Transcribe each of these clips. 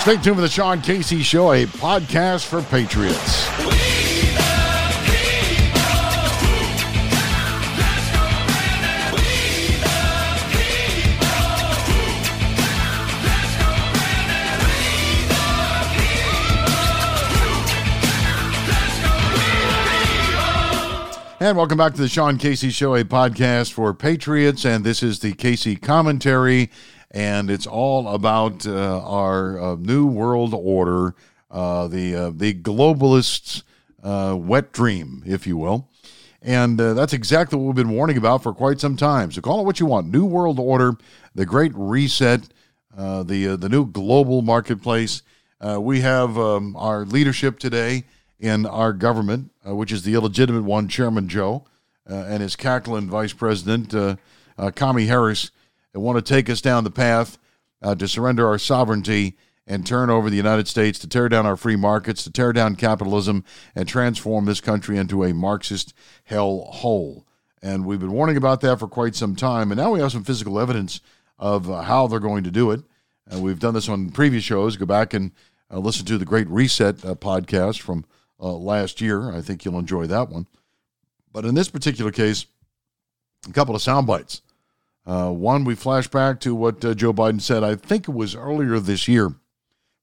Stay tuned for the Sean Casey Show, a podcast for patriots. And welcome back to the Sean Casey Show, a podcast for patriots. And this is the Casey commentary. And it's all about uh, our uh, new world order, uh, the, uh, the globalists' uh, wet dream, if you will. And that's exactly what we've been warning about for quite some time. So call it what you want New World Order, the Great Reset, the, the new global marketplace. we have um, our leadership today in our government, which is the illegitimate one, Chairman Joe, and his cackling Vice President, uh Kami Harris, want to take us down the path uh, to surrender our sovereignty and turn over the United States, to tear down our free markets, to tear down capitalism, and transform this country into a Marxist hell hole. And we've been warning about that for quite some time. And now we have some physical evidence of uh, how they're going to do it. And we've done this on previous shows. Go back and listen to the Great Reset podcast from uh, last year. I think you'll enjoy that one. But in this particular case, a couple of sound bites. Uh, one, we flash back to what uh, Joe Biden said, I think it was earlier this year,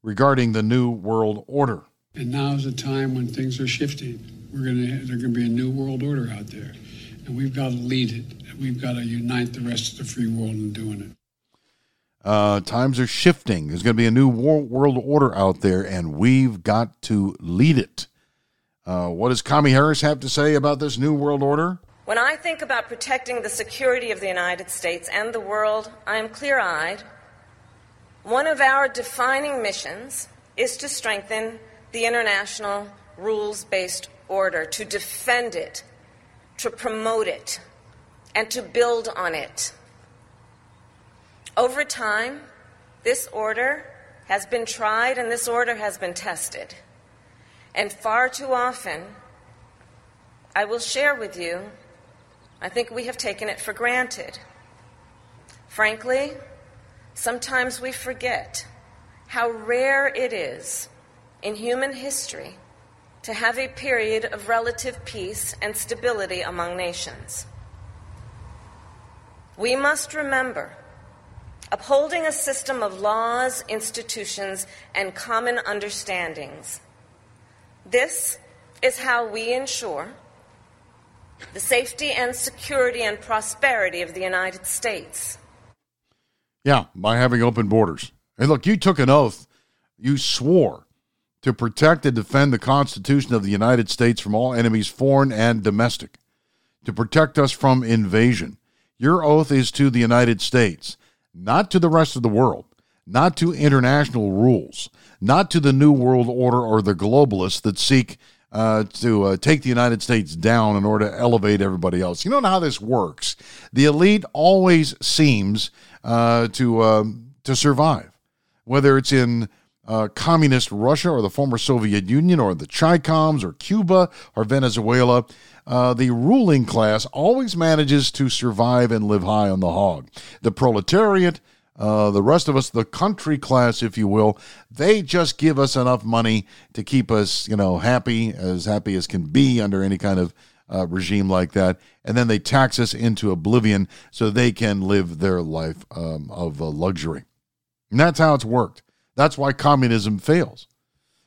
regarding the New World Order. And now is a time when things are shifting. We're gonna, there's going to be a new world order out there. And we've got to lead it. We've got to unite the rest of the free world in doing it. Uh, times are shifting. There's going to be a new world order out there, and we've got to lead it. Uh, what does Kami Harris have to say about this new world order? When I think about protecting the security of the United States and the world, I am clear eyed. One of our defining missions is to strengthen the international rules based order, to defend it, to promote it, and to build on it. Over time, this order has been tried and this order has been tested. And far too often, I will share with you, I think we have taken it for granted. Frankly, sometimes we forget how rare it is in human history to have a period of relative peace and stability among nations. We must remember upholding a system of laws, institutions, and common understandings this is how we ensure the safety and security and prosperity of the United States. Yeah, by having open borders. Hey, look, you took an oath. You swore to protect and defend the Constitution of the United States from all enemies, foreign and domestic, to protect us from invasion. Your oath is to the United States, not to the rest of the world, not to international rules, not to the New World Order or the globalists that seek uh, to uh, take the United States down in order to elevate everybody else. You know how this works. The elite always seems uh, to um, to survive, whether it's in uh, communist Russia or the former Soviet Union or the Chicoms or Cuba or Venezuela. Uh, the ruling class always manages to survive and live high on the hog. The proletariat uh, the rest of us, the country class, if you will, they just give us enough money to keep us, you know, happy, as happy as can be under any kind of uh, regime like that. And then they tax us into oblivion so they can live their life um, of uh, luxury. And that's how it's worked. That's why communism fails.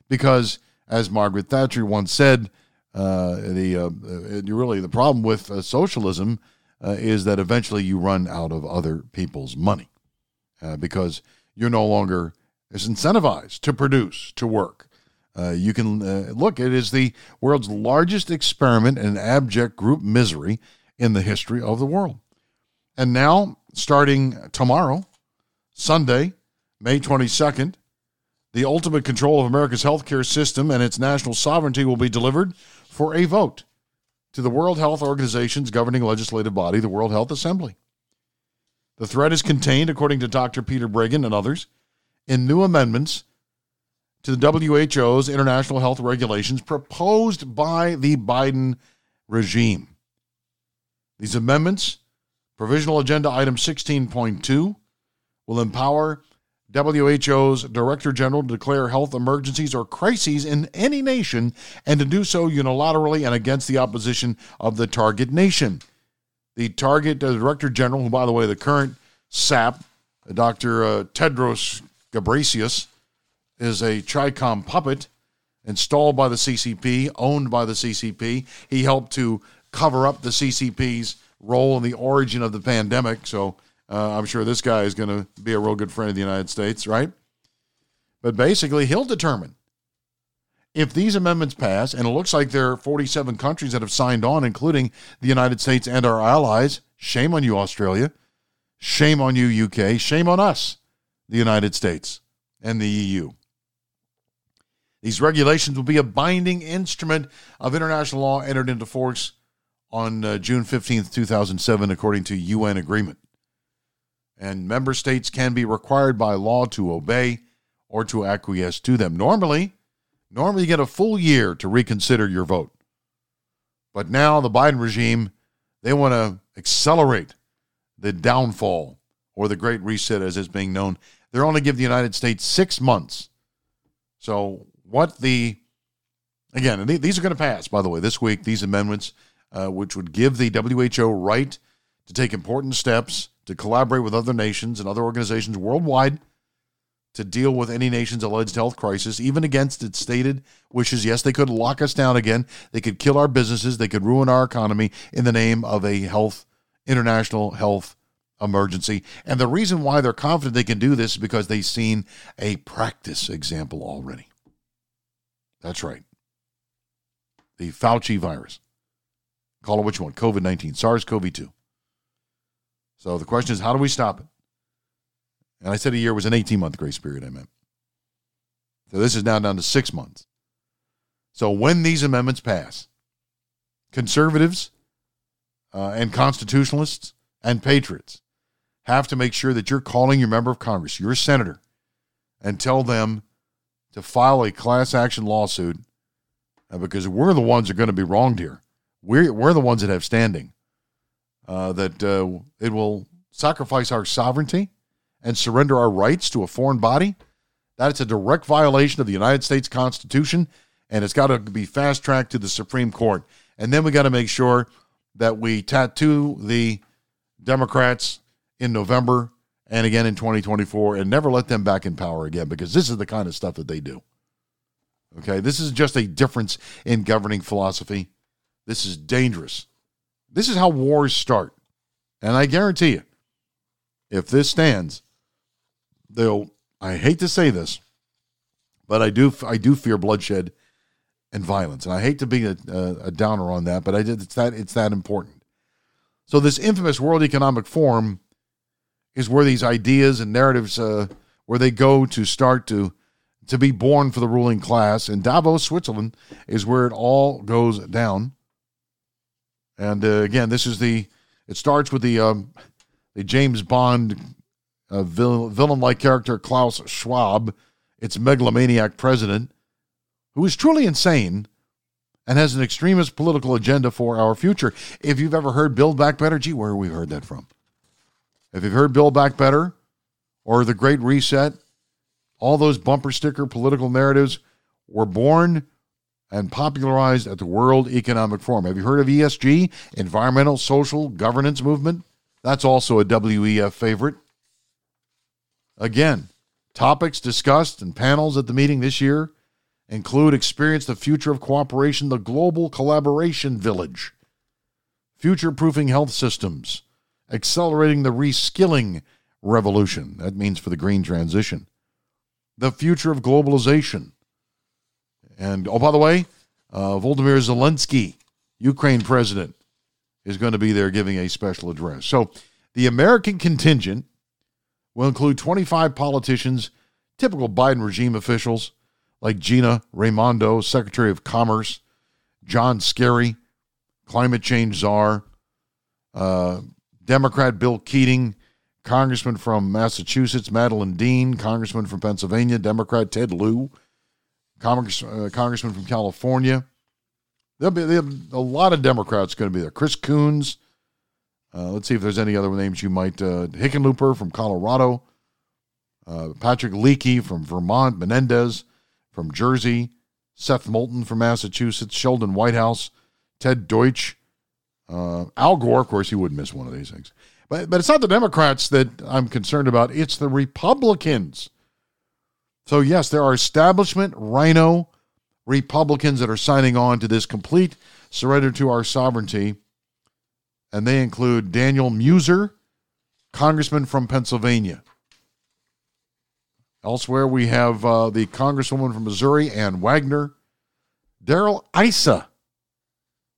Because, as Margaret Thatcher once said, uh, the uh, uh, really the problem with socialism is that eventually you run out of other people's money uh, because you're no longer as incentivized to produce, to work. Uh, you can uh, look, it is the world's largest experiment in abject group misery in the history of the world. And now, starting tomorrow, Sunday, May 22nd, the ultimate control of America's healthcare system and its national sovereignty will be delivered for a vote to the World Health Organization's governing legislative body, the World Health Assembly. The threat is contained, according to Dr. Peter Breggin and others, in new amendments to the WHO's international health regulations proposed by the Biden regime. These amendments, Provisional Agenda Item 16.2, will empower WHO's Director General to declare health emergencies or crises in any nation and to do so unilaterally and against the opposition of the target nation. The target uh, Director General, who, by the way, the current SAP, Dr. Uh, Tedros Ghebreyesus, is a Chicom puppet installed by the CCP, owned by the CCP. He helped to cover up the CCP's role in the origin of the pandemic. So uh, I'm sure this guy is going to be a real good friend of the United States, right? But basically, he'll determine if these amendments pass, and it looks like there are 47 countries that have signed on, including the United States and our allies. Shame on you, Australia. Shame on you, UK. Shame on us, the United States and the EU. These regulations will be a binding instrument of international law entered into force on uh, June 15th, 2007, according to UN agreement. And member states can be required by law to obey or to acquiesce to them. Normally, normally you get a full year to reconsider your vote. But now the Biden regime, they want to accelerate the downfall or the great reset as it's being known. They're only give the United States 6 months. So what the again, these are going to pass, by the way, this week, these amendments, uh, which would give the WHO right to take important steps to collaborate with other nations and other organizations worldwide to deal with any nation's alleged health crisis, even against its stated wishes. Yes, they could lock us down again. They could kill our businesses. They could ruin our economy in the name of a health, international health emergency. And the reason why they're confident they can do this is because they've seen a practice example already. That's right. The Fauci virus. Call it what you want COVID 19, SARS CoV 2. So the question is, how do we stop it? And I said a year was an 18 month grace period, I meant. So this is now down to six months. So when these amendments pass, conservatives uh, and constitutionalists and patriots have to make sure that you're calling your member of Congress, your senator, and tell them to file a class action lawsuit uh, because we're the ones that are going to be wronged here. We're, we're the ones that have standing. Uh, that uh, it will sacrifice our sovereignty and surrender our rights to a foreign body. That's a direct violation of the United States Constitution, and it's got to be fast tracked to the Supreme Court. And then we got to make sure that we tattoo the Democrats in November and again in 2024 and never let them back in power again because this is the kind of stuff that they do. Okay, this is just a difference in governing philosophy. This is dangerous. This is how wars start. And I guarantee you, if this stands, they'll I hate to say this, but I do I do fear bloodshed and violence. And I hate to be a, a, a downer on that, but I did it's that it's that important. So this infamous World Economic Forum is where these ideas and narratives uh, where they go to start to to be born for the ruling class. And Davos, Switzerland, is where it all goes down. And uh, again, this is the it starts with the um, the James Bond uh, villain like character Klaus Schwab, its megalomaniac president, who is truly insane and has an extremist political agenda for our future. If you've ever heard Build Back Better, gee, where have we heard that from? If you've heard Build Back Better or The Great Reset, all those bumper sticker political narratives were born and popularized at the World Economic Forum. Have you heard of ESG, Environmental Social Governance Movement? That's also a WEF favorite. Again, topics discussed and panels at the meeting this year include Experience the Future of Cooperation, the Global Collaboration Village, Future Proofing Health Systems, accelerating the reskilling revolution. That means for the green transition. The future of globalization. And, oh, by the way, uh, Volodymyr Zelensky, Ukraine president, is going to be there giving a special address. So the American contingent will include 25 politicians, typical Biden regime officials like Gina Raimondo, Secretary of Commerce, John Kerry, climate change czar, uh, Democrat Bill Keating, Congressman from Massachusetts Madeleine Dean, Congressman from Pennsylvania, Democrat Ted Lieu, Congress, uh, Congressman from California. There'll be, there'll be, a lot of Democrats going to be there. Chris Coons. Uh, let's see if there's any other names you might. Uh, Hickenlooper from Colorado. uh, Patrick Leakey from Vermont, Menendez from Jersey, Seth Moulton from Massachusetts, Sheldon Whitehouse, Ted Deutch, uh, Al Gore. Of course, he wouldn't miss one of these things. But, but it's not the Democrats that I'm concerned about, it's the Republicans. So, yes, there are establishment RINO Republicans that are signing on to this complete surrender to our sovereignty. And they include Daniel Meuser, congressman from Pennsylvania. Elsewhere, we have uh, the congresswoman from Missouri, Ann Wagner. Darrell Issa,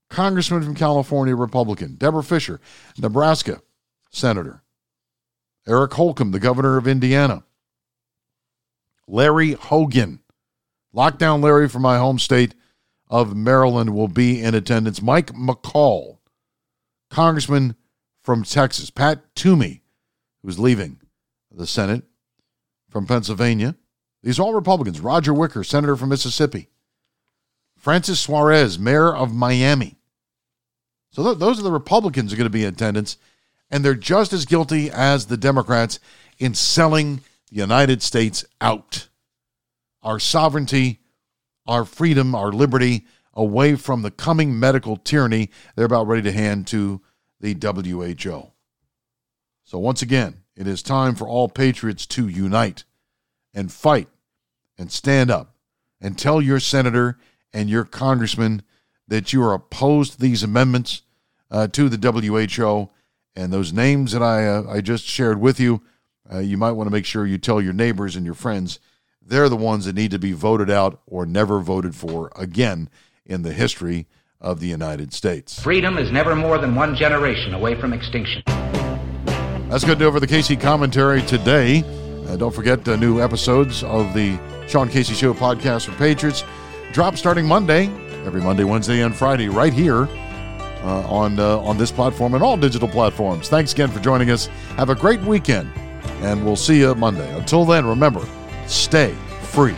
congressman from California, Republican. Deborah Fischer, Nebraska, senator. Eric Holcomb, the governor of Indiana. Larry Hogan, lockdown Larry from my home state of Maryland, will be in attendance. Mike McCaul, congressman from Texas. Pat Toomey, who's leaving the Senate from Pennsylvania. These are all Republicans. Roger Wicker, senator from Mississippi. Francis Suarez, mayor of Miami. So th- those are the Republicans who are going to be in attendance, and they're just as guilty as the Democrats in selling the United States out. Our sovereignty, our freedom, our liberty away from the coming medical tyranny they're about ready to hand to the WHO. So, once again, it is time for all patriots to unite and fight and stand up and tell your senator and your congressman that you are opposed to these amendments uh, to the WHO. And those names that I, uh, I just shared with you, uh, you might want to make sure you tell your neighbors and your friends they're the ones that need to be voted out or never voted for again in the history of the United States. Freedom is never more than one generation away from extinction. That's going to do it for the Casey commentary today. Uh, don't forget the new episodes of the Sean Casey Show podcast for Patriots drop starting Monday, every Monday, Wednesday, and Friday, right here uh, on uh, on this platform and all digital platforms. Thanks again for joining us. Have a great weekend, and we'll see you Monday. Until then, remember, stay free.